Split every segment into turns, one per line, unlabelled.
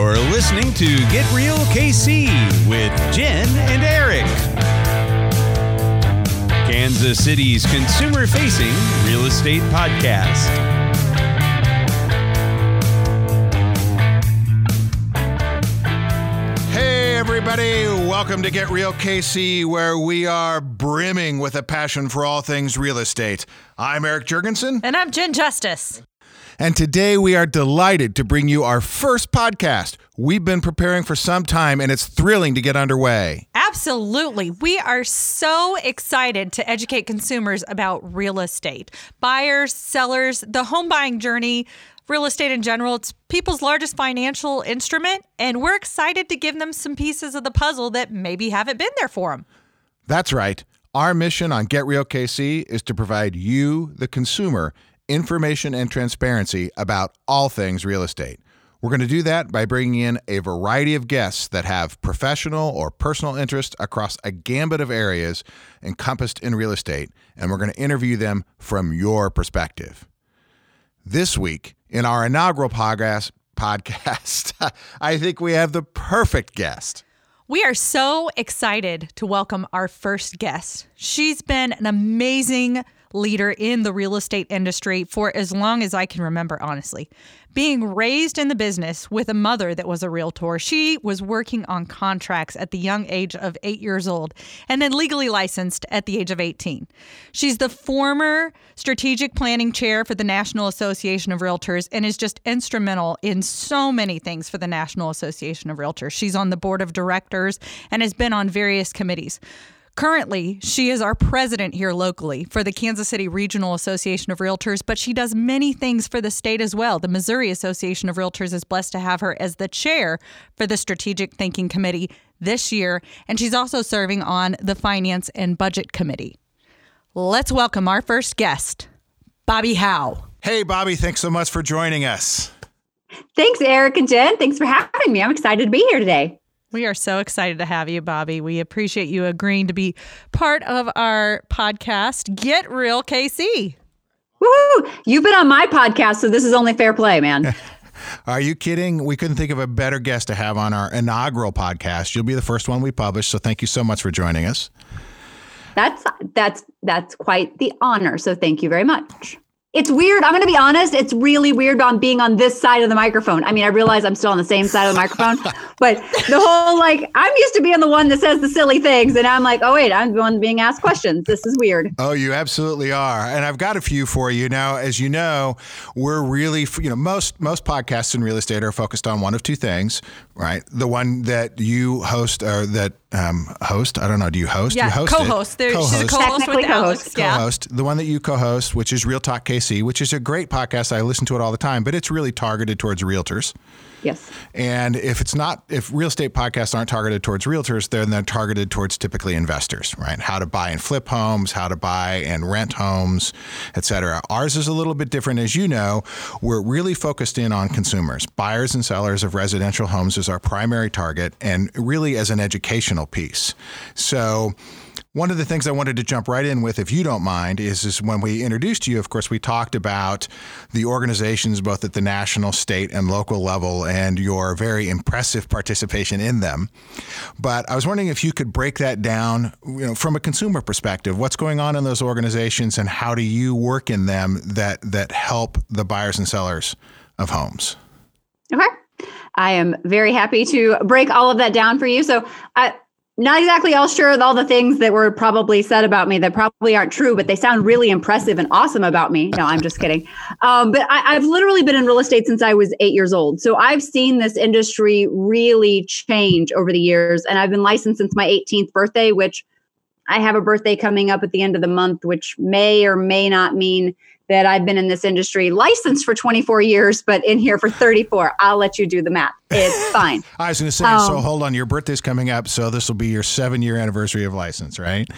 You're listening to Get Real KC with Jen and Eric. Kansas City's consumer facing real estate podcast.
Hey, everybody, welcome to Get Real KC, where we are brimming with a passion for all things real estate. I'm Eric Jurgensen,
And I'm Jen Justice.
And today we are delighted to bring you our first podcast. We've been preparing for some time, and it's thrilling to get underway.
Absolutely. We are so excited to educate consumers about real estate. Buyers, sellers, the home buying journey, real estate in general, it's people's largest financial instrument. And we're excited to give them some pieces of the puzzle that maybe haven't been there for them.
That's right. Our mission on Get Real KC is to provide you, the consumer, information and transparency about all things real estate. We're going to do that by bringing in a variety of guests that have professional or personal interest across a gambit of areas encompassed in real estate, and we're going to interview them from your perspective. This week, in our inaugural podcast, podcast I think we have the perfect guest.
We are so excited to welcome our first guest. She's been an amazing leader in the real estate industry for as long as I can remember, honestly. Being raised in the business with a mother that was a realtor, she was working on contracts at the young age of eight years old and then legally licensed at the age of 18. She's the former strategic planning chair for the National Association of Realtors and is just instrumental in so many things for the National Association of Realtors. She's on the board of directors and has been on various committees. Currently, she is our president here locally for the Kansas City Regional Association of Realtors, but she does many things for the state as well. The Missouri Association of Realtors is blessed to have her as the chair for the Strategic Thinking Committee this year, and she's also serving on the Finance and Budget Committee. Let's welcome our first guest, Bobby Howe.
Hey, Bobby, thanks so much for joining us.
Thanks, Eric and Jen. Thanks for having me. I'm excited to be here today.
We are so excited to have you, Bobby. We appreciate you agreeing to be part of our podcast, Get Real KC.
Woohoo! You've been on my podcast, so this is only fair play, man.
Are you kidding? We couldn't think of a better guest to have on our inaugural podcast. You'll be the first one we publish, so thank you so much for joining us.
that's that's that's quite the honor. So thank you very much. It's weird. I'm going to be honest. It's really weird on being on this side of the microphone. I mean, I realize I'm still on the same side of the microphone, but the whole like I'm used to being the one that says the silly things, and I'm like, oh wait, I'm the one being asked questions. This is weird.
Oh, you absolutely are. And I've got a few for you now. As you know, we're really, you know, most most podcasts in real estate are focused on one of two things, right? The one that you host or that um, host. I don't know. Do you host?
Yeah,
you host it.
co-host. There, she's a
Co-host.
co-host
Technically
with Alex.
co-host.
Yeah.
co-host, the one that you co-host, which is Real Talk Which is a great podcast. I listen to it all the time, but it's really targeted towards realtors.
Yes.
And if it's not, if real estate podcasts aren't targeted towards realtors, then they're targeted towards typically investors, right? How to buy and flip homes, how to buy and rent homes, et cetera. Ours is a little bit different, as you know. We're really focused in on consumers. Buyers and sellers of residential homes is our primary target, and really as an educational piece. So, one of the things I wanted to jump right in with, if you don't mind, is, is when we introduced you, of course, we talked about the organizations both at the national, state, and local level and your very impressive participation in them. But I was wondering if you could break that down you know, from a consumer perspective. What's going on in those organizations and how do you work in them that, that help the buyers and sellers of homes?
Okay. I am very happy to break all of that down for you. So, I not exactly all sure of all the things that were probably said about me that probably aren't true, but they sound really impressive and awesome about me. No, I'm just kidding. Um, but I, I've literally been in real estate since I was eight years old. So I've seen this industry really change over the years. And I've been licensed since my 18th birthday, which I have a birthday coming up at the end of the month, which may or may not mean that I've been in this industry licensed for 24 years, but in here for 34. I'll let you do the math. It's fine.
I was going to say, so
Um,
hold on, your birthday's coming up, so this will be your seven year anniversary of license, right?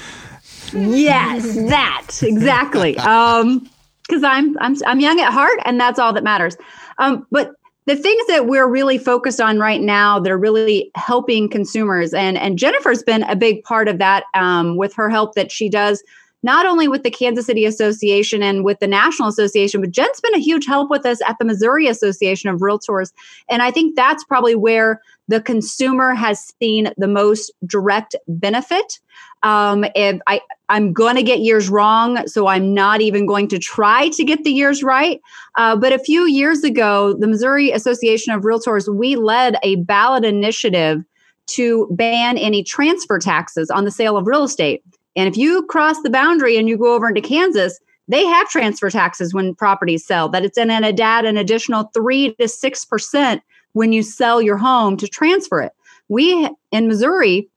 yes, that exactly. Um, because I'm I'm I'm young at heart, and that's all that matters. Um, but the things that we're really focused on right now that are really helping consumers, and and Jennifer's been a big part of that um, with her help that she does not only with the Kansas City Association and with the National Association, but Jen's been a huge help with us at the Missouri Association of Realtors. And I think that's probably where the consumer has seen the most direct benefit. Um, if I, I'm going to get years wrong, so I'm not even going to try to get the years right. Uh, but a few years ago, the Missouri Association of Realtors, we led a ballot initiative to ban any transfer taxes on the sale of real estate. And if you cross the boundary and you go over into Kansas, they have transfer taxes when properties sell, that it's in an, ad an additional three to six percent when you sell your home to transfer it. We in Missouri,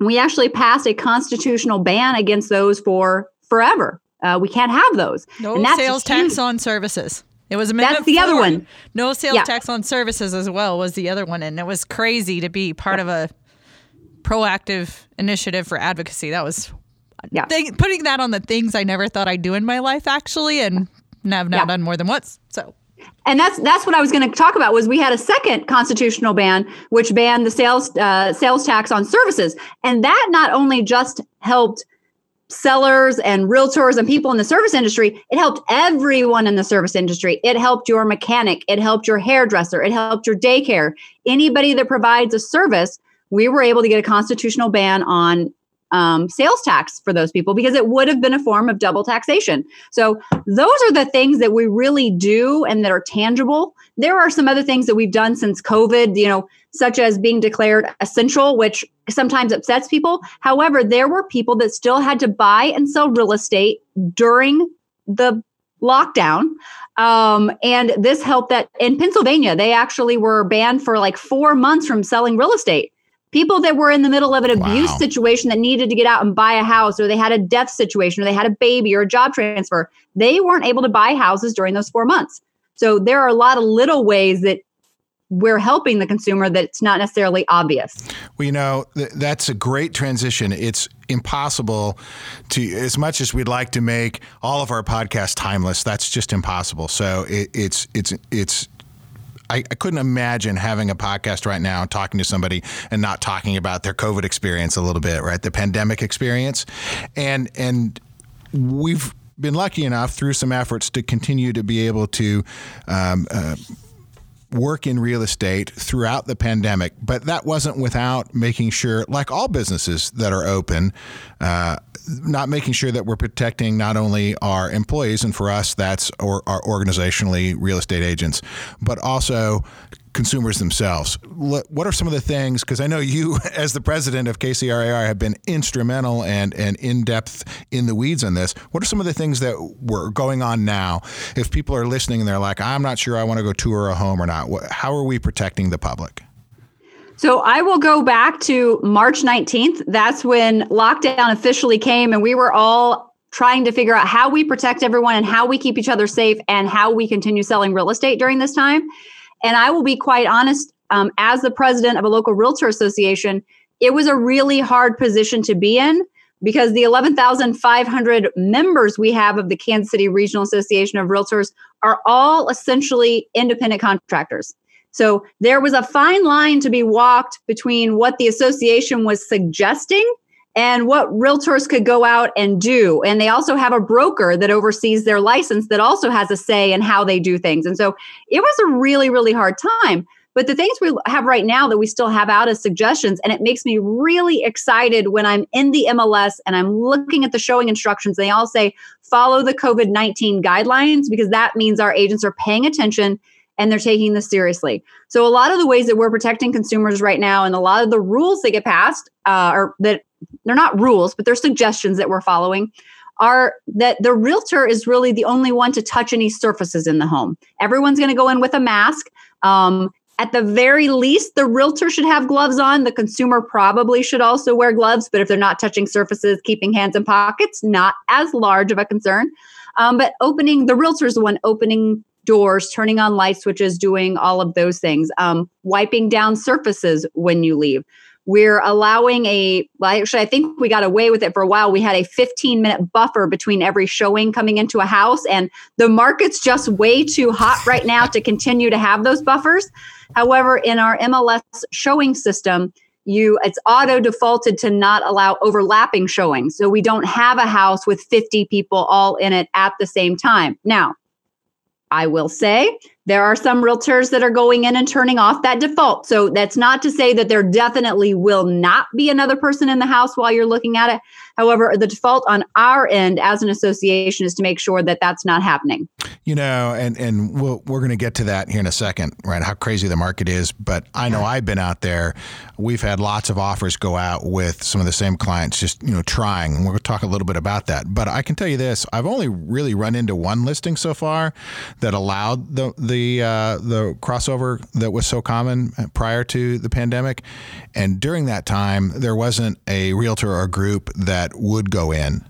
we actually passed a constitutional ban against those for forever. Uh, we can't have those.
No sales tax on services. It was a minute.
that's the other one.
No sales yeah. tax on services as well was the other one, and it was crazy to be part yeah. of a proactive initiative for advocacy. That was yeah. Th- putting that on the things I never thought I'd do in my life, actually, and have now yeah. done more than once. So
and that's that's what I was going to talk about was we had a second constitutional ban which banned the sales uh, sales tax on services, and that not only just helped sellers and realtors and people in the service industry, it helped everyone in the service industry. It helped your mechanic, it helped your hairdresser, it helped your daycare, anybody that provides a service. We were able to get a constitutional ban on um, sales tax for those people because it would have been a form of double taxation. So, those are the things that we really do and that are tangible. There are some other things that we've done since COVID, you know, such as being declared essential, which sometimes upsets people. However, there were people that still had to buy and sell real estate during the lockdown. Um, and this helped that in Pennsylvania, they actually were banned for like four months from selling real estate people that were in the middle of an abuse wow. situation that needed to get out and buy a house or they had a death situation or they had a baby or a job transfer they weren't able to buy houses during those four months so there are a lot of little ways that we're helping the consumer that it's not necessarily obvious.
Well, you know, th- that's a great transition. It's impossible to, as much as we'd like to make all of our podcasts timeless, that's just impossible. So it, it's, it's, it's, I, I, couldn't imagine having a podcast right now talking to somebody and not talking about their COVID experience a little bit, right? The pandemic experience, and and we've been lucky enough through some efforts to continue to be able to. Um, uh, work in real estate throughout the pandemic, but that wasn't without making sure, like all businesses that are open, uh, not making sure that we're protecting not only our employees, and for us, that's or our organizationally real estate agents, but also consumers themselves. What are some of the things? Because I know you, as the president of KCRAR, have been instrumental and and in depth in the weeds on this. What are some of the things that were going on now? If people are listening and they're like, I'm not sure I want to go tour a home or not. How are we protecting the public?
So I will go back to March 19th. That's when lockdown officially came, and we were all trying to figure out how we protect everyone and how we keep each other safe and how we continue selling real estate during this time. And I will be quite honest, um, as the president of a local realtor association, it was a really hard position to be in because the 11,500 members we have of the Kansas City Regional Association of Realtors are all essentially independent contractors. So there was a fine line to be walked between what the association was suggesting and what realtors could go out and do. And they also have a broker that oversees their license that also has a say in how they do things. And so it was a really, really hard time. But the things we have right now that we still have out as suggestions, and it makes me really excited when I'm in the MLS and I'm looking at the showing instructions. They all say follow the COVID 19 guidelines because that means our agents are paying attention and they're taking this seriously. So a lot of the ways that we're protecting consumers right now, and a lot of the rules that get passed, uh, or that they're not rules, but they're suggestions that we're following, are that the realtor is really the only one to touch any surfaces in the home. Everyone's going to go in with a mask. Um, at the very least, the realtor should have gloves on. The consumer probably should also wear gloves, but if they're not touching surfaces, keeping hands in pockets, not as large of a concern. Um, but opening, the realtor is the one opening doors, turning on light switches, doing all of those things, um, wiping down surfaces when you leave. We're allowing a, well, actually, I think we got away with it for a while. We had a 15 minute buffer between every showing coming into a house, and the market's just way too hot right now to continue to have those buffers. However, in our MLS showing system, you it's auto defaulted to not allow overlapping showings. So we don't have a house with 50 people all in it at the same time. Now, I will say there are some realtors that are going in and turning off that default. So that's not to say that there definitely will not be another person in the house while you're looking at it. However, the default on our end as an association is to make sure that that's not happening.
You know, and and we'll, we're going to get to that here in a second, right? How crazy the market is. But I know I've been out there. We've had lots of offers go out with some of the same clients, just you know, trying. And we're going to talk a little bit about that. But I can tell you this: I've only really run into one listing so far that allowed the the uh, the crossover that was so common prior to the pandemic. And during that time, there wasn't a realtor or group that would go in.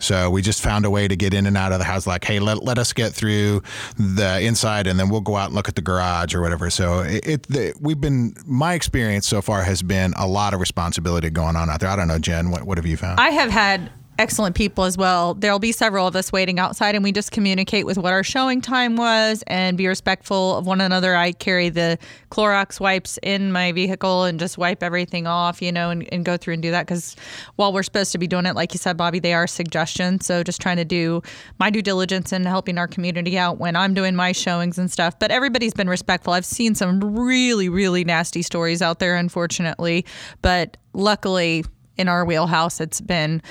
So we just found a way to get in and out of the house. Like, hey, let, let us get through the inside, and then we'll go out and look at the garage or whatever. So it, it the, we've been my experience so far has been a lot of responsibility going on out there. I don't know, Jen, what what have you found?
I have had excellent people as well. There'll be several of us waiting outside, and we just communicate with what our showing time was and be respectful of one another. I carry the Clorox wipes in my vehicle and just wipe everything off, you know, and, and go through and do that because while we're supposed to be doing it, like you said, Bobby, they are suggestions. So just trying to do my due diligence and helping our community out when I'm doing my showings and stuff. But everybody's been respectful. I've seen some really, really nasty stories out there, unfortunately, but luckily in our wheelhouse, it's been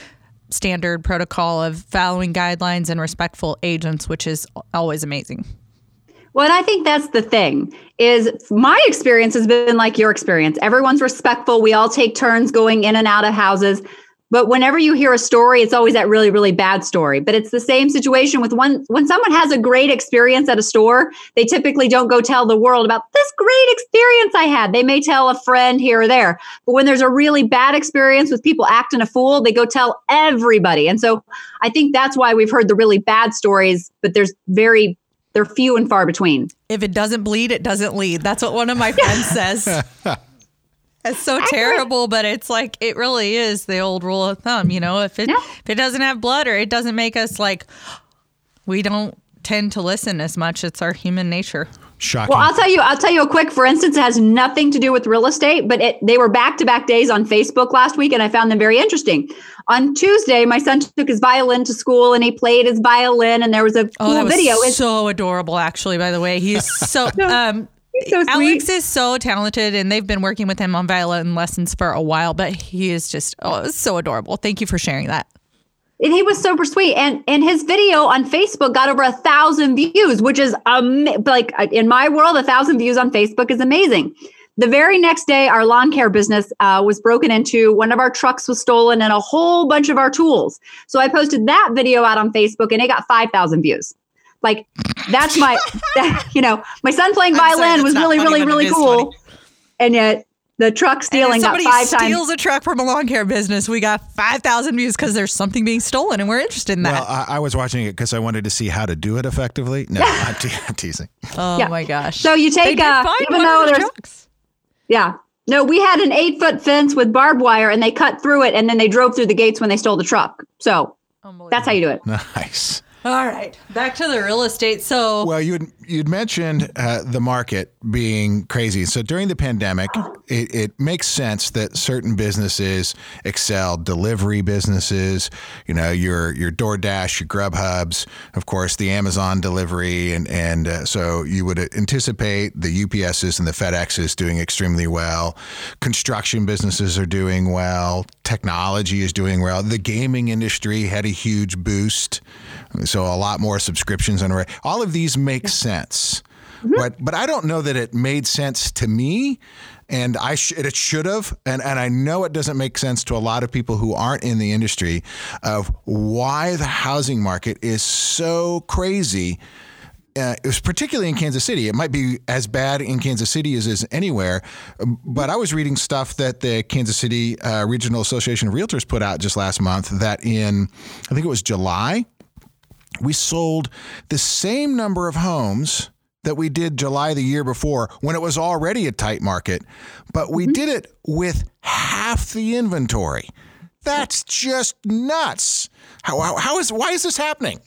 standard protocol of following guidelines and respectful agents, which is always amazing.
Well, and I think that's the thing is my experience has been like your experience. Everyone's respectful. We all take turns going in and out of houses. But whenever you hear a story, it's always that really, really bad story. But it's the same situation with one when someone has a great experience at a store, they typically don't go tell the world about this great experience I had. They may tell a friend here or there. But when there's a really bad experience with people acting a fool, they go tell everybody. And so I think that's why we've heard the really bad stories, but there's very they're few and far between.
If it doesn't bleed, it doesn't lead. That's what one of my friends says. It's so terrible, but it's like it really is the old rule of thumb. You know, if it
Yeah.
if it doesn't have blood or it doesn't make us like, we don't tend to listen as much. It's our human nature.
Shocking.
Well, I'll tell you, I'll tell you a quick, for instance, it has nothing to do with real estate, but it, they were back to back days on Facebook last week, and I found them very interesting. On Tuesday, my son took his violin to school and he played his violin, and there was a cool
Oh, that was
video. It's
so adorable. Actually, by the way, he's so. um,
He's so
Alex is so talented, and they've been working with him on violin lessons for a while. But he is just oh, so adorable. Thank you for sharing that.
and he was super sweet. And and his video on Facebook got over a thousand views, which is um like in my world, a thousand views on Facebook is amazing. The very next day, our lawn care business uh, was broken into. One of our trucks was stolen, and a whole bunch of our tools. So I posted that video out on Facebook, and it got five thousand views. Like that's my, that, you know, my son playing
I'm sorry,
violin was really,
funny,
really, really cool.
funny.
And yet the truck
And
stealing
if
got
somebody
five times.
steals a truck from a lawn care business, we got five thousand views because there's something being stolen, and we're interested in that.
well, I, I was watching it because I wanted to see how to do it effectively. No, I'm, te- I'm teasing.
oh
yeah.
my gosh!
So you take
did
uh,
find
even though
the
there's
trucks.
Yeah. No, we had an eight foot fence with barbed wire and they cut through it and then they drove through the gates when they stole the truck. So that's how you do it.
Nice.
All right, back to the real estate. So
Well, you'd you'd mentioned uh, the market being crazy. So during the pandemic, it, it makes sense that certain businesses excel. Delivery businesses, you know, your your DoorDash, your Grubhubs, of course, the Amazon delivery, and and uh, so you would anticipate the UPSs and the FedExes doing extremely well. Construction businesses are doing well. Technology is doing well. The gaming industry had a huge boost. So a lot more subscriptions on all of these make sense. Mm-hmm. But but I don't know that it made sense to me and I sh- it should have and and I know it doesn't make sense to a lot of people who aren't in the industry of why the housing market is so crazy uh, it was particularly in Kansas City. It might be as bad in Kansas City as is anywhere. But I was reading stuff that the Kansas City uh, Regional Association of Realtors put out just last month that in, I think it was July, we sold the same number of homes that we did July the year before when it was already a tight market, but we did it with half the inventory. That's just nuts. How, how, how is why is this happening?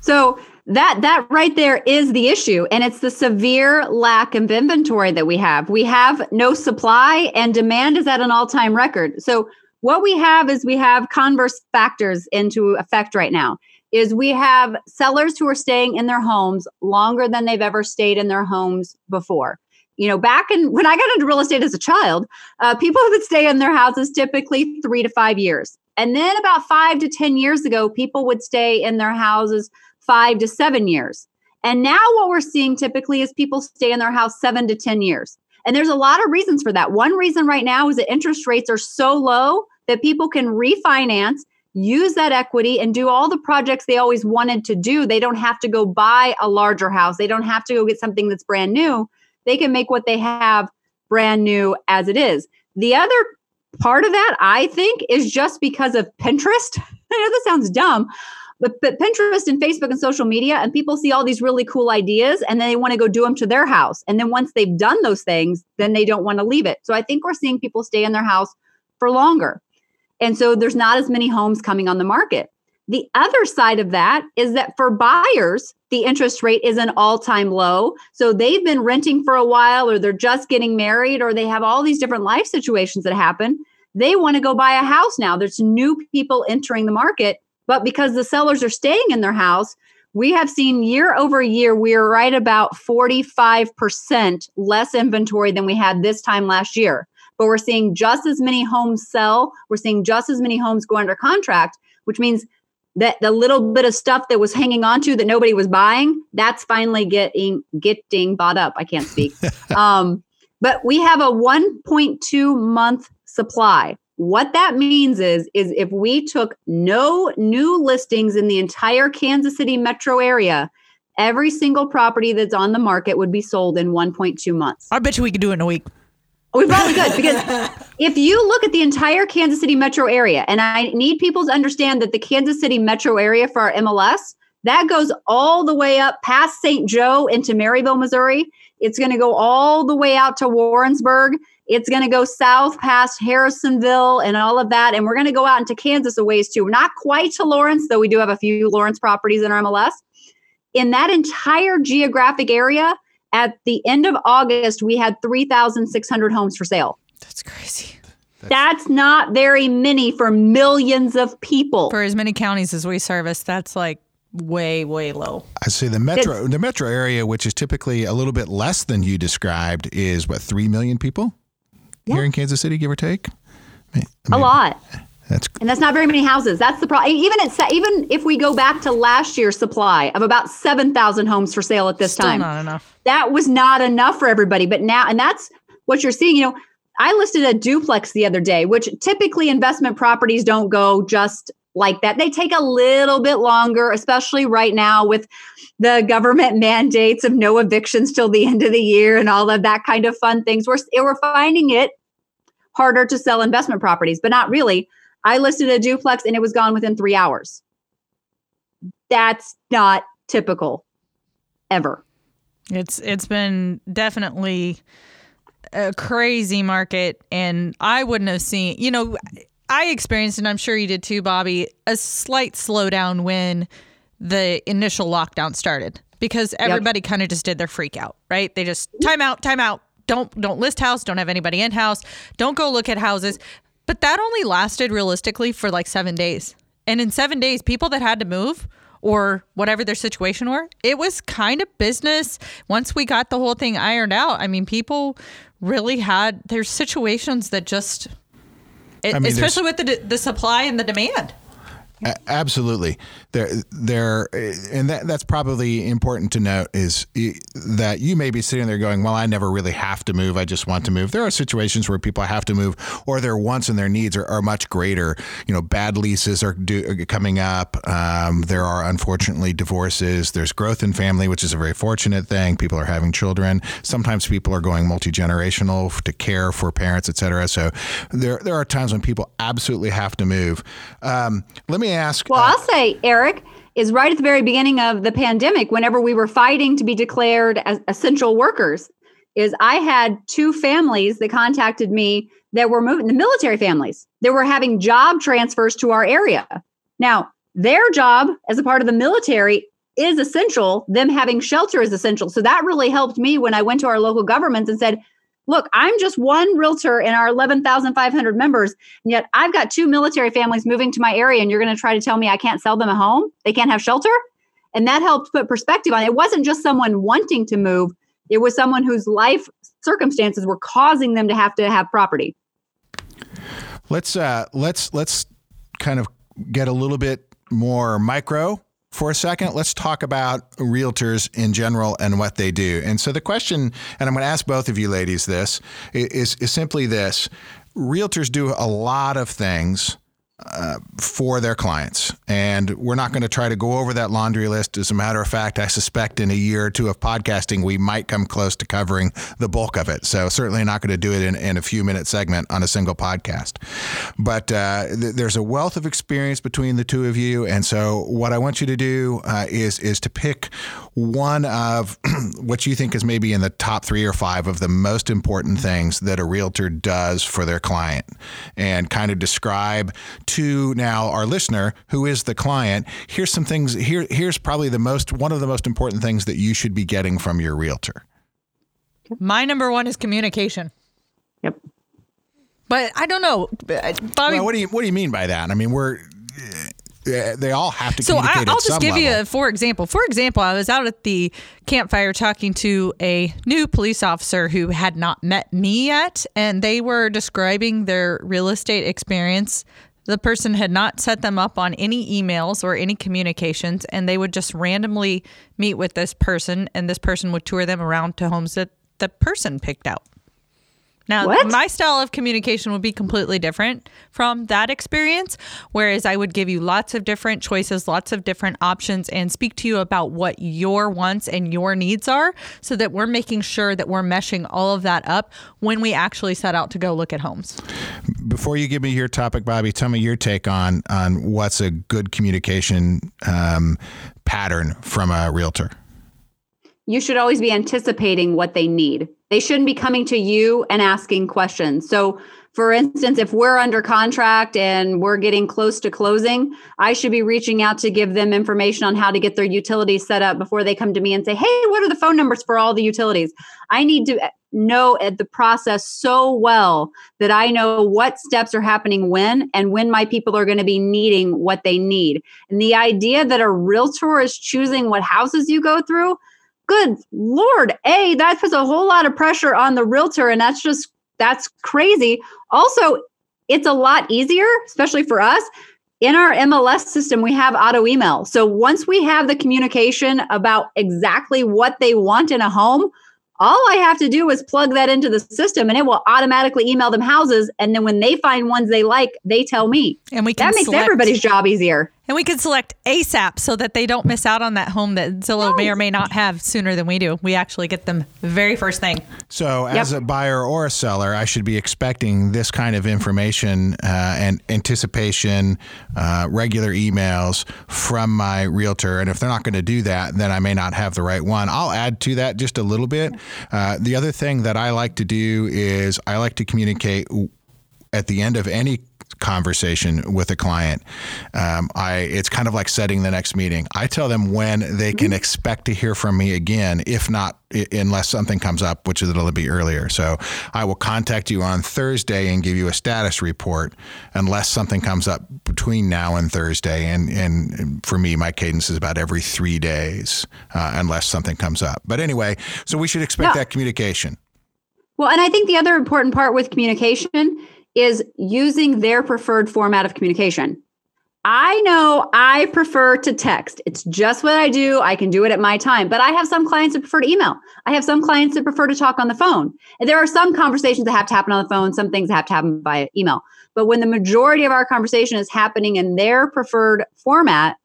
So that that right there is the issue. And it's the severe lack of inventory that we have. We have no supply and demand is at an all-time record. So what we have is we have converse factors into effect right now is we have sellers who are staying in their homes longer than they've ever stayed in their homes before. You know back in when i got into real estate as a child uh, people would stay in their houses typically three to five years. And then about five to ten years ago people would stay in their houses five to seven years. And now what we're seeing typically is people stay in their house seven to 10 years. And there's a lot of reasons for that. One reason right now is that interest rates are so low that people can refinance, use that equity, and do all the projects they always wanted to do. They don't have to go buy a larger house, they don't have to go get something that's brand new. They can make what they have brand new as it is. The other part of that, I think, is just because of Pinterest. I know this sounds dumb, but, but Pinterest and Facebook and social media, and people see all these really cool ideas and then they want to go do them to their house. And then once they've done those things, then they don't want to leave it. So I think we're seeing people stay in their house for longer. And so there's not as many homes coming on the market. The other side of that is that for buyers, the interest rate is an all time low. So they've been renting for a while, or they're just getting married, or they have all these different life situations that happen. They want to go buy a house now. There's new people entering the market. But because the sellers are staying in their house, we have seen year over year, we're right about 45% less inventory than we had this time last year. But we're seeing just as many homes sell. We're seeing just as many homes go under contract, which means that the little bit of stuff that was hanging on to that nobody was buying, that's finally getting getting bought up. I can't speak. um, but we have a 1.2 month supply. What that means is is if we took no new listings in the entire Kansas City metro area, every single property that's on the market would be sold in 1.2 months.
I bet you we could do it in a week.
We probably could because if you look at the entire Kansas City metro area, and I need people to understand that the Kansas City metro area for our MLS that goes all the way up past St. Joe into Maryville, Missouri. It's going to go all the way out to Warrensburg. It's going to go south past Harrisonville and all of that. And we're going to go out into Kansas a ways too. Not quite to Lawrence, though we do have a few Lawrence properties in our MLS. In that entire geographic area, at the end of August, we had 3,600 homes for sale.
That's crazy.
That's not very many for millions of people.
For as many counties as we service, that's like way way low.
I say the metro it's, the metro area, which is typically a little bit less than you described, is what three million people yeah. here in Kansas City, give or take.
Maybe, a lot. That's and that's not very many houses. That's the problem. Even at even if we go back to last year's supply of about seven thousand homes for sale at this
Still
time,
not enough.
That was not enough for everybody. But now, and that's what you're seeing. You know, I listed a duplex the other day, which typically investment properties don't go just like that. They take a little bit longer, especially right now with the government mandates of no evictions till the end of the year and all of that kind of fun things. We're, we're finding it harder to sell investment properties, but not really. I listed a duplex and it was gone within three hours. That's not typical ever.
It's it's been definitely a crazy market and I wouldn't have seen, you know, I experienced, and I'm sure you did too, Bobby, a slight slowdown when the initial lockdown started because everybody yep. kind of just did their freak out, right? They just time out, time out. Don't don't list house, don't have anybody in house, don't go look at houses. But that only lasted realistically for like 7 days. And in 7 days, people that had to move or whatever their situation were, it was kind of business. Once we got the whole thing ironed out, I mean, people really had their situations that just it, I mean, especially with the the supply and the demand.
A- absolutely, there, there, and that, that's probably important to note is that you may be sitting there going, "Well, I never really have to move. I just want to move." There are situations where people have to move, or their wants and their needs are, are much greater. You know, bad leases are, do, are coming up. Um, there are unfortunately divorces. There's growth in family, which is a very fortunate thing. People are having children. Sometimes people are going multi generational to care for parents, etc. So there, there are times when people absolutely have to move. Um, let me ask.
Well, uh, I'll say, Eric, is right at the very beginning of the pandemic, whenever we were fighting to be declared as essential workers, is I had two families that contacted me that were moving, the military families, that were having job transfers to our area. Now, their job as a part of the military is essential. Them having shelter is essential. So that really helped me when I went to our local governments and said, look, I'm just one realtor in our 11,500 members, and yet I've got two military families moving to my area, and you're going to try to tell me I can't sell them a home? They can't have shelter? And that helped put perspective on it. It wasn't just someone wanting to move, it was someone whose life circumstances were causing them to have to have property.
Let's uh, let's let's kind of get a little bit more micro for a second, let's talk about realtors in general and what they do. And so the question, and I'm going to ask both of you ladies this, is, is simply this realtors do a lot of things uh, for their clients. And we're not going to try to go over that laundry list. As a matter of fact, I suspect in a year or two of podcasting, we might come close to covering the bulk of it. So, certainly not going to do it in, in a few minute segment on a single podcast. But uh, th- there's a wealth of experience between the two of you. And so, what I want you to do uh, is, is to pick one of what you think is maybe in the top three or five of the most important things that a realtor does for their client and kind of describe to now our listener who is the client here's some things here here's probably the most one of the most important things that you should be getting from your realtor
my number one is communication
yep
but i don't know
Bobby, well, what do you what do you mean by that i mean we're eh, they all have to.
So I, will just give
level.
you a for example. For example, I was out at the campfire talking to a new police officer who had not met me yet, and they were describing their real estate experience the person had not set them up on any emails or any communications, and they would just randomly meet with this person, and this person would tour them around to homes that the person picked out. Now, what? my style of communication would be completely different from that experience, whereas I would give you lots of different choices, lots of different options, and speak to you about what your wants and your needs are so that we're making sure that we're meshing all of that up when we actually set out to go look at homes.
Before you give me your topic, Bobby, tell me your take on, on what's a good communication um, pattern from a realtor.
You should always be anticipating what they need they shouldn't be coming to you and asking questions. So, for instance, if we're under contract and we're getting close to closing, I should be reaching out to give them information on how to get their utilities set up before they come to me and say, Hey, what are the phone numbers for all the utilities? I need to eh, know the process so well that I know what steps are happening when and when my people are going to be needing what they need. And the idea that a realtor is choosing what houses you go through, good lord a that puts a whole lot of pressure on the realtor and that's just that's crazy also it's a lot easier especially for us in our MLS system, we have auto email. So once we have the communication about exactly what they want in a home, all I have to do is plug that into the system and it will automatically email them houses. And then when they find ones they like, they tell me.
And we
that makes
select-
everybody's job easier.
And we can select ASAP so that they don't miss out on that home that Zillow may or may not have sooner than we do. We actually get them very first thing.
So, as a buyer or a seller, I should be expecting this kind of information uh, and anticipation, uh, regular emails from my realtor. And if they're not going to do that, then I may not have the right one. I'll add to that just a little bit. Uh, the other thing that I like to do is I like to communicate at the end of any conversation with a client. Um, I it's kind of like setting the next meeting. I tell them when they can mm-hmm. expect to hear from me again, if not unless something comes up, which is it'll be earlier. So I will contact you on Thursday and give you a status report unless something comes up between now and Thursday. And and for me, my cadence is about every three days uh, unless something comes up. But anyway, so we should expect yeah. that communication.
Well, and I think the other important part with communication is using their preferred format of communication. I know I prefer to text. It's just what I do. I can do it at my time. But I have some clients that prefer to email. I have some clients that prefer to talk on the phone. And there are some conversations that have to happen on the phone, some things have to happen via email. But when the majority of our conversation is happening in their preferred format,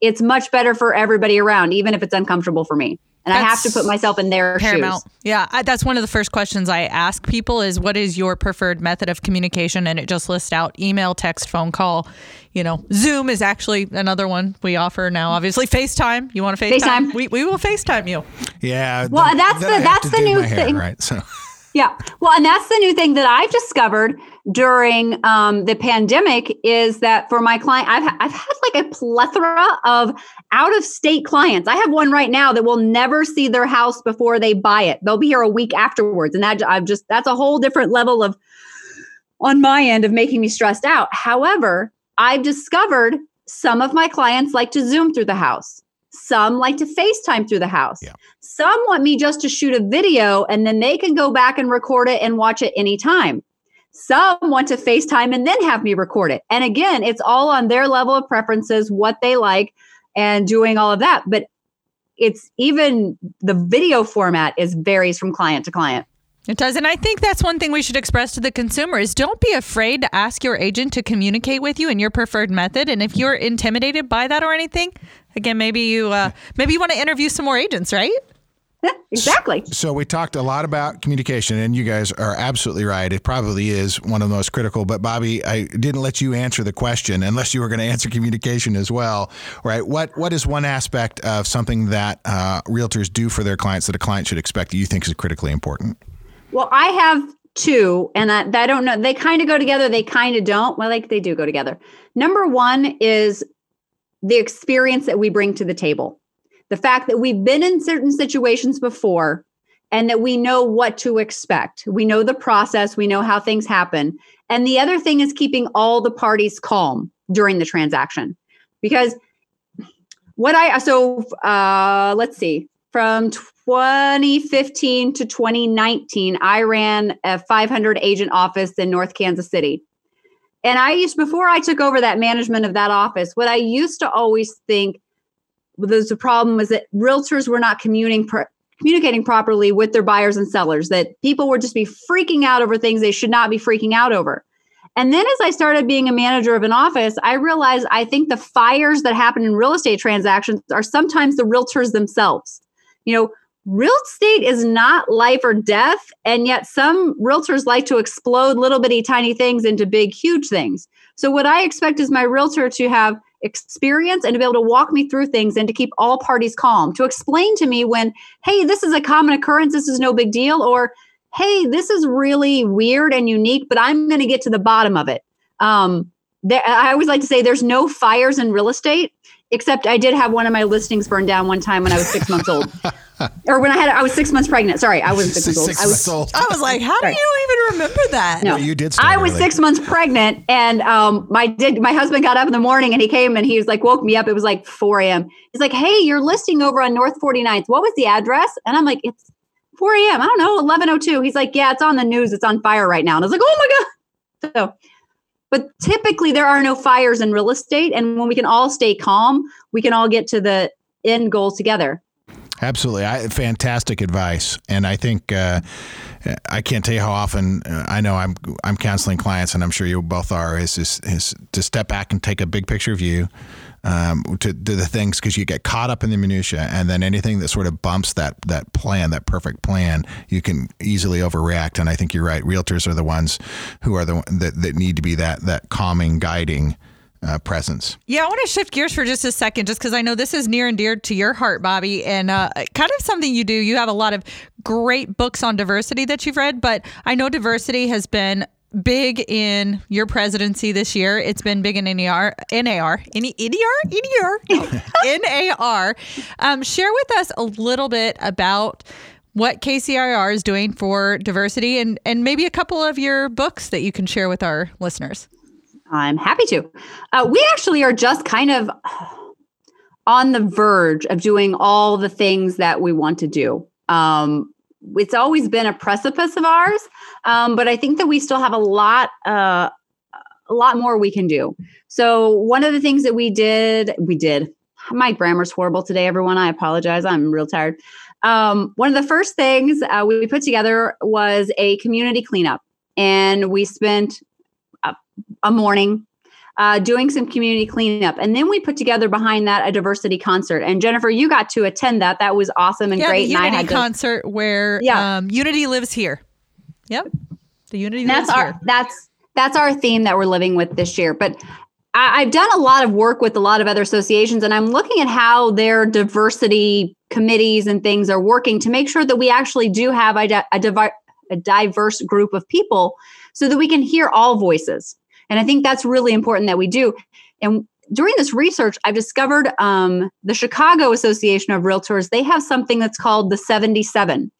it's much better for everybody around, even if it's uncomfortable for me and that's I have to put myself in their paramount. shoes.
Yeah, I, that's one of the first questions I ask people is what is your preferred method of communication, and it just lists out email, text, phone call. You know, Zoom is actually another one we offer now. Obviously, FaceTime. You want to FaceTime? FaceTime. We, we will FaceTime you.
Yeah.
Well, that's the that's the new thing,
right? So.
Yeah. Well, and that's the new thing that I've discovered during um, the pandemic is that for my client, I've, I've had like a plethora of out of state clients. I have one right now that will never see their house before they buy it. They'll be here a week afterwards. And that I've just, that's a whole different level of, on my end, of making me stressed out. However, I've discovered some of my clients like to Zoom through the house. Some like to FaceTime through the house. Yeah. Some want me just to shoot a video and then they can go back and record it and watch it anytime. Some want to FaceTime and then have me record it. And again, it's all on their level of preferences, what they like, and doing all of that. But it's even the video format is varies from client to client.
It does. And I think that's one thing we should express to the consumer is don't be afraid to ask your agent to communicate with you in your preferred method. And if you're intimidated by that or anything, again, maybe you uh, maybe you want to interview some more agents, right?
Yeah, exactly.
So we talked a lot about communication, and you guys are absolutely right. It probably is one of the most critical. But Bobby, I didn't let you answer the question unless you were going to answer communication as well, right? What What is one aspect of something that uh, realtors do for their clients that a client should expect that you think is critically important?
Well, I have two, and I, I don't know. They kind of go together. They kind of don't. Well, like they do go together. Number one is the experience that we bring to the table the fact that we've been in certain situations before and that we know what to expect. We know the process, we know how things happen. And the other thing is keeping all the parties calm during the transaction. Because what I so uh let's see, from 2015 to 2019, I ran a 500 agent office in North Kansas City. And I used before I took over that management of that office, what I used to always think there's a problem was that realtors were not communicating communicating properly with their buyers and sellers that people would just be freaking out over things they should not be freaking out over and then as i started being a manager of an office i realized i think the fires that happen in real estate transactions are sometimes the realtors themselves you know real estate is not life or death and yet some realtors like to explode little bitty tiny things into big huge things so what i expect is my realtor to have experience and to be able to walk me through things and to keep all parties calm, to explain to me when, hey, this is a common occurrence, this is no big deal, or hey, this is really weird and unique, but I'm going to get to the bottom of it. Um, there, I always like to say there's no fires in real estate, except I did have one of my listings burned down one time when I was six months old. or when I had, I was six months pregnant. Sorry, I was six, six months old. I was,
old. I was like, how do you even remember that?
No, you did.
I was six months pregnant, and um, my did my husband got up in the morning and he came and he was like woke me up. It was like 4 a.m. He's like, hey, you're listing over on North 49th. What was the address? And I'm like, it's 4 a.m. I don't know, 11:02. He's like, yeah, it's on the news. It's on fire right now. And I was like, oh my god. So but typically there are no fires in real estate and when we can all stay calm we can all get to the end goal together.
Absolutely, I, fantastic advice, and I think uh, I can't tell you how often uh, I know I'm I'm counseling clients, and I'm sure you both are. Is is, is to step back and take a big picture view um, to, to the things because you get caught up in the minutia, and then anything that sort of bumps that that plan, that perfect plan, you can easily overreact. And I think you're right. Realtors are the ones who are the that, that need to be that that calming, guiding uh, presence.
Yeah, I want to shift gears for just a second, just because I know this is near and dear to your heart, Bobby, and uh, kind of something you do. You have a lot of great books on diversity that you've read, but I know diversity has been big in your presidency this year. It's been big in NAR, NAR, NAR, NAR, NAR. Um, share with us a little bit about what KCRAR is doing for diversity and, and maybe a couple of your books that you can share with our listeners.
I'm happy to. Uh, we actually are just kind of on the verge of doing all the things that we want to do. Um, it's always been a precipice of ours, um, but I think that we still have a lot, uh, a lot more we can do. So one of the things that we did, we did. My grammar's horrible today, everyone. I apologize. I'm real tired. Um, one of the first things uh, we put together was a community cleanup, and we spent a morning uh, doing some community cleanup. And then we put together behind that a diversity concert. And Jennifer, you got to attend that. That was awesome and
yeah,
great.
The Unity and I had concert to, where yeah. Um, Unity lives here. Yep. The Unity
that's
our,
here. That's that's our theme that we're living with this year. But I, I've done a lot of work with a lot of other associations, and I'm looking at how their diversity committees and things are working to make sure that we actually do have a, a divi- a diverse group of people so that we can hear all voices. And I think that's really important that we do. And during this research, I've discovered um, the Chicago Association of Realtors, they have something that's called the 77.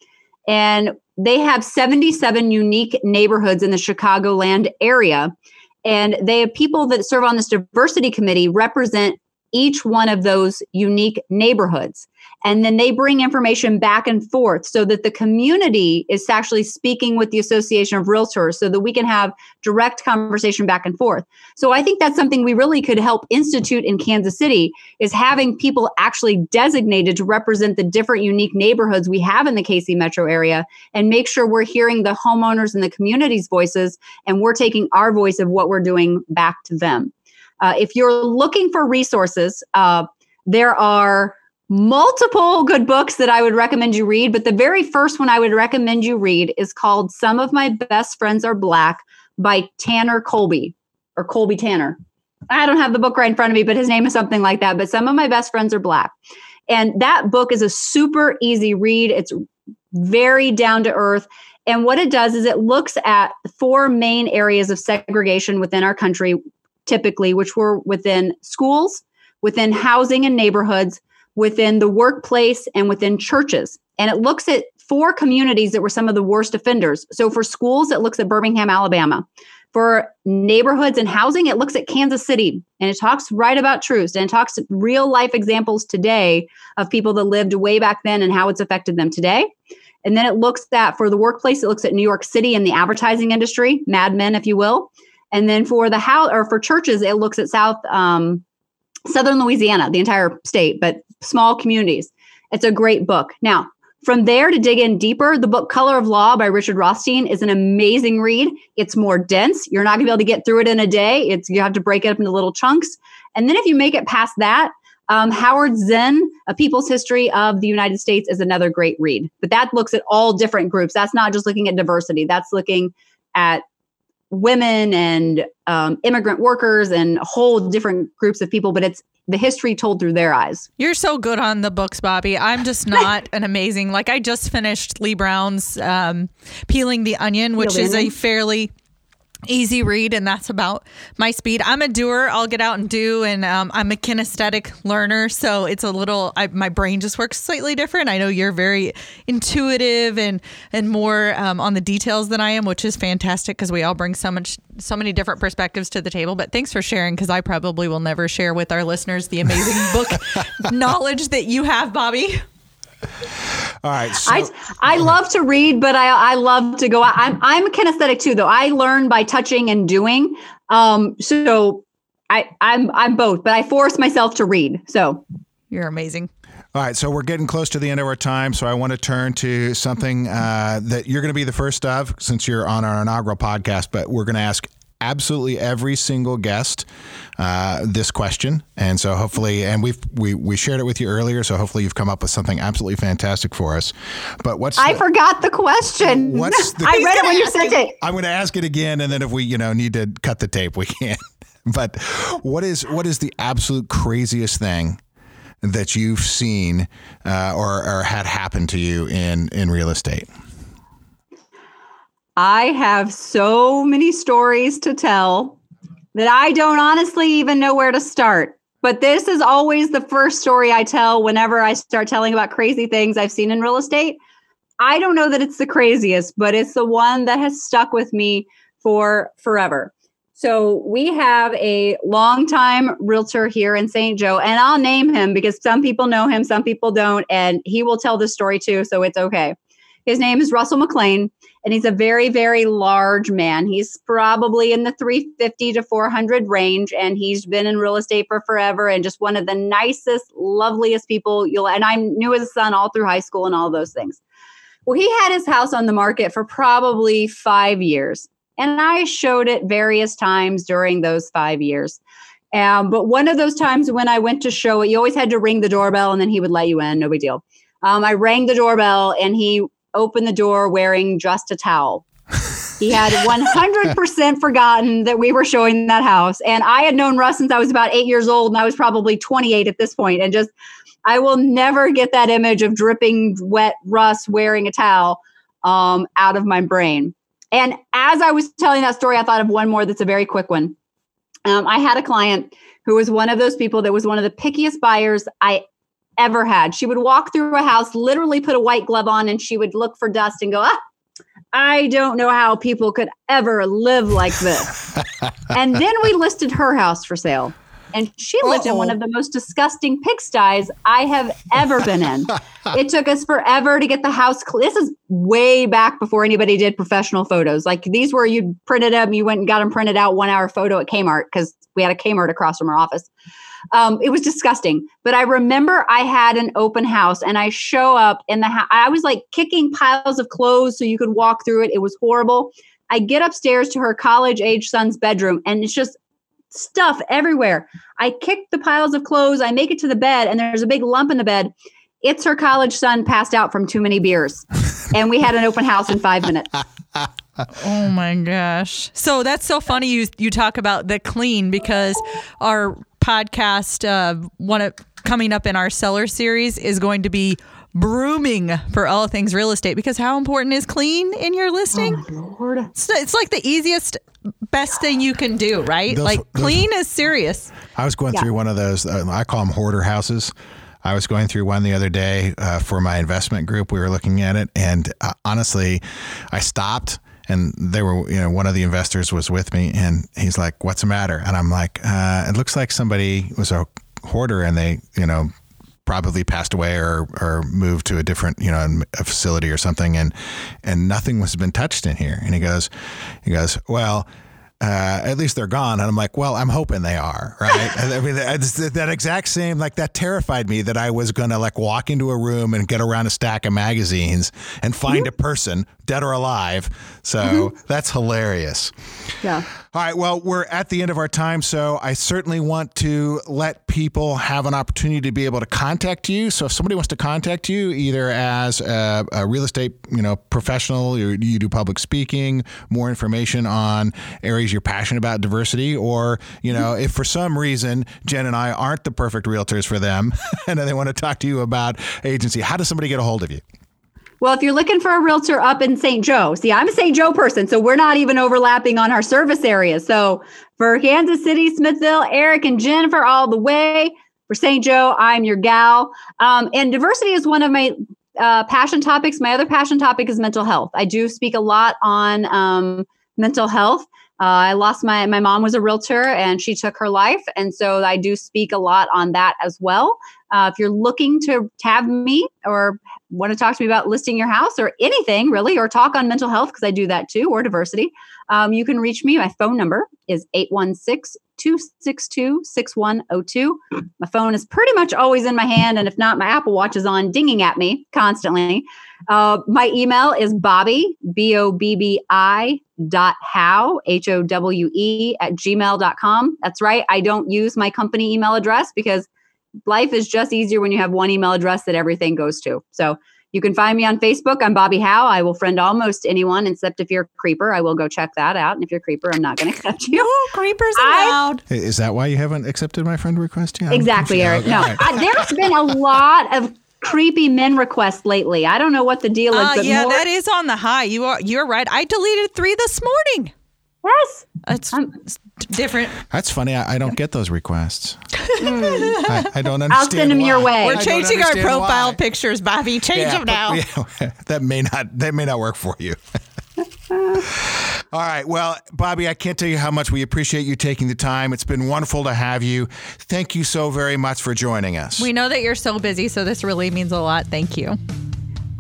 And they have 77 unique neighborhoods in the Chicagoland area. And they have people that serve on this diversity committee represent each one of those unique neighborhoods. And then they bring information back and forth so that the community is actually speaking with the Association of Realtors so that we can have direct conversation back and forth. So I think that's something we really could help institute in Kansas City is having people actually designated to represent the different unique neighborhoods we have in the KC metro area and make sure we're hearing the homeowners and the community's voices and we're taking our voice of what we're doing back to them. Uh, if you're looking for resources, uh, there are multiple good books that I would recommend you read, but the very first one I would recommend you read is called Some of My Best Friends Are Black by Tanner Colby or Colby Tanner. I don't have the book right in front of me, but his name is something like that. But Some of My Best Friends Are Black. And that book is a super easy read. It's very down to earth. And what it does is it looks at four main areas of segregation within our country, typically, which were within schools, within housing and neighborhoods, within the workplace and within churches. And it looks at four communities that were some of the worst offenders. So for schools, it looks at Birmingham, Alabama. For neighborhoods and housing, it looks at Kansas City and it talks right about truths and it talks real life examples today of people that lived way back then and how it's affected them today. And then it looks at for the workplace, it looks at New York City and the advertising industry, Mad Men, if you will. And then for the house or for churches, it looks at South um, Southern Louisiana, the entire state, but small communities. It's a great book. Now, from there to dig in deeper, the book Color of Law by Richard Rothstein is an amazing read. It's more dense. You're not going to be able to get through it in a day. It's you have to break it up into little chunks. And then if you make it past that, um, Howard Zinn, A People's History of the United States, is another great read. But that looks at all different groups. That's not just looking at diversity. That's looking at women and um, immigrant workers and whole different groups of people, but it's the history told through their eyes.
You're so good on the books, Bobbi. I'm just not an amazing. Like I just finished Lee Brown's um, "Peeling the Onion," which is a fairly easy read and that's about my speed. I'm a doer. I'll get out and do and um, i'm a kinesthetic learner so it's a little I, my brain just works slightly different. I know you're very intuitive and and more um, on the details than i am which is fantastic because we all bring so much so many different perspectives to the table. But thanks for sharing because i probably will never share with our listeners the amazing book knowledge that you have bobbi
all right.
So, I I love to read, but I I love to go out. I'm I'm kinesthetic too, though. I learn by touching and doing. Um, so I I'm I'm both, but I force myself to read. So
you're amazing.
All right, so we're getting close to the end of our time, so I want to turn to something uh, that you're going to be the first of since you're on our inaugural podcast. But we're going to ask absolutely every single guest uh, this question, and so hopefully, and we've we we shared it with you earlier, so hopefully you've come up with something absolutely fantastic for us. But what's
I the, forgot the question. What's the, I read it when you sent it.
I'm going to ask it again, and then if we you know need to cut the tape, we can. but what is what is the absolute craziest thing? That you've seen uh, or, or had happen to you in in real estate.
I have so many stories to tell that I don't honestly even know where to start. But this is always the first story I tell whenever I start telling about crazy things I've seen in real estate. I don't know that it's the craziest, but it's the one that has stuck with me for forever. So we have a longtime realtor here in St. Joe, and I'll name him because some people know him, some people don't, and he will tell the story too, so it's okay. His name is Russell McLean and he's a very very large man. He's probably in the 350 to 400 range and he's been in real estate for forever and just one of the nicest loveliest people you'll and i knew his son all through high school and all those things. Well he had his house on the market for probably five years and i showed it various times during those five years. Um, but one of those times when i went to show it you always had to ring the doorbell and then he would let you in no big deal. Um, i rang the doorbell and he opened the door wearing just a towel. He had 100% forgotten that we were showing that house. And I had known Russ since I was about eight years old, and I was probably 28 at this point. And just, I will never get that image of dripping wet Russ wearing a towel. um, out of my brain. And as I was telling that story, I thought of one more that's a very quick one. Um, I had a client who was one of those people that was one of the pickiest buyers I ever had. She would walk through a house, literally put a white glove on, and she would look for dust and go, ah, I don't know how people could ever live like this. and then we listed her house for sale. And she lived Uh-oh. in one of the most disgusting pigsties I have ever been in. it took us forever to get the house. Cl- this is way back before anybody did professional photos. Like these were you printed them, you went and got them printed out one hour photo at Kmart because we had a Kmart across from our office. Um, it was disgusting. But I remember I had an open house and I show up in the house. I was like kicking piles of clothes so you could walk through it. It was horrible. I get upstairs to her college age son's bedroom and it's just stuff everywhere. I kick the piles of clothes. I make it to the bed and there's a big lump in the bed. It's her college son passed out from too many beers. and we had an open house in five minutes.
oh my gosh. So that's so funny you you talk about the clean because our podcast uh one of coming up in our seller series is going to be brooming for all things real estate because how important is clean in your listing? Oh, Lord. It's, it's like the easiest best thing you can do, right? Those, like clean is serious.
I was going yeah. through one of those uh, I call them hoarder houses. I was going through one the other day uh, for my investment group. We were looking at it, and uh, honestly, I stopped and they were, you know, one of the investors was with me, and he's like, "What's the matter?" And I'm like, uh, "It looks like somebody was a hoarder, and they, you know." probably passed away or, or moved to a different you know a facility or something and and nothing was been touched in here and he goes he goes well uh, at least they're gone. And I'm like, well, I'm hoping they are, right? I mean, that exact same, like that terrified me that I was going to like walk into a room and get around a stack of magazines and find mm-hmm. a person dead or alive. So mm-hmm. that's hilarious.
Yeah.
All right. Well, we're at the end of our time, so I certainly want to let people have an opportunity to be able to contact you. So if somebody wants to contact you, either as a, a real estate, you know, professional, you, you do public speaking, more information on areas you're passionate about, diversity, or you know, if for some reason Jen and I aren't the perfect realtors for them, and they want to talk to you about agency, how does somebody get a hold of you?
Well, if you're looking for a realtor up in St. Joe, see, I'm a St. Joe person, so we're not even overlapping on our service areas. So for Kansas City, Smithville, Eric and Jennifer all the way. For St. Joe, I'm your gal. Um, and diversity is one of my uh, passion topics. My other passion topic is mental health. I do speak a lot on um, mental health. Uh, I lost my my mom was a realtor and she took her life, and so I do speak a lot on that as well. Uh, if you're looking to have me or want to talk to me about listing your house or anything really, or talk on mental health, because I do that too, or diversity, um, you can reach me. My phone number is 816 262 6102. My phone is pretty much always in my hand. And if not, my Apple Watch is on dinging at me constantly. Uh, my email is Bobbi, B O B B I dot howe, H O W E, at gmail.com. That's right. I don't use my company email address because life is just easier when you have one email address that everything goes to. So you can find me on Facebook. I'm Bobbi Howe. I will friend almost anyone, except if you're a creeper. I will go check that out. And if you're a creeper, I'm not going to accept you.
No, creepers allowed.
I, is that why you haven't accepted my friend request yet?
Exactly, Eric. No, I, there's been a lot of creepy men requests lately. I don't know what the deal is.
Uh, yeah, more- that is on the high. You are. You're right. I deleted three this morning.
Yes.
It's um, different.
That's funny. I, I, don't get those requests. I, I, don't understand.
I'll send them
why.
your way.
We're changing our profile why. pictures, Bobbi. Change yeah, them now.
Yeah, that may not. That may not work for you. All right. Well, Bobbi, I can't tell you how much we appreciate you taking the time. It's been wonderful to have you. Thank you so very much for joining us.
We know that you're so busy, so this really means a lot. Thank you.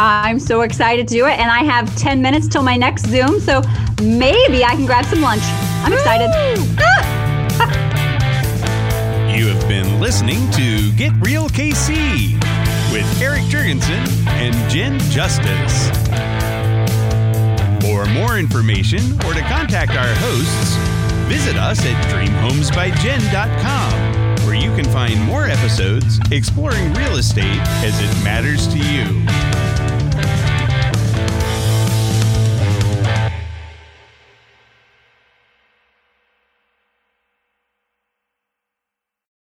I'm so excited to do it. And I have 10 minutes till my next Zoom. So maybe I can grab some lunch. I'm excited.
you have been listening to Get Real KC with Eric Jurgensen and Jen Justice. For more information or to contact our hosts, visit us at dreamhomesbyjen.com where you can find more episodes exploring real estate as it matters to you.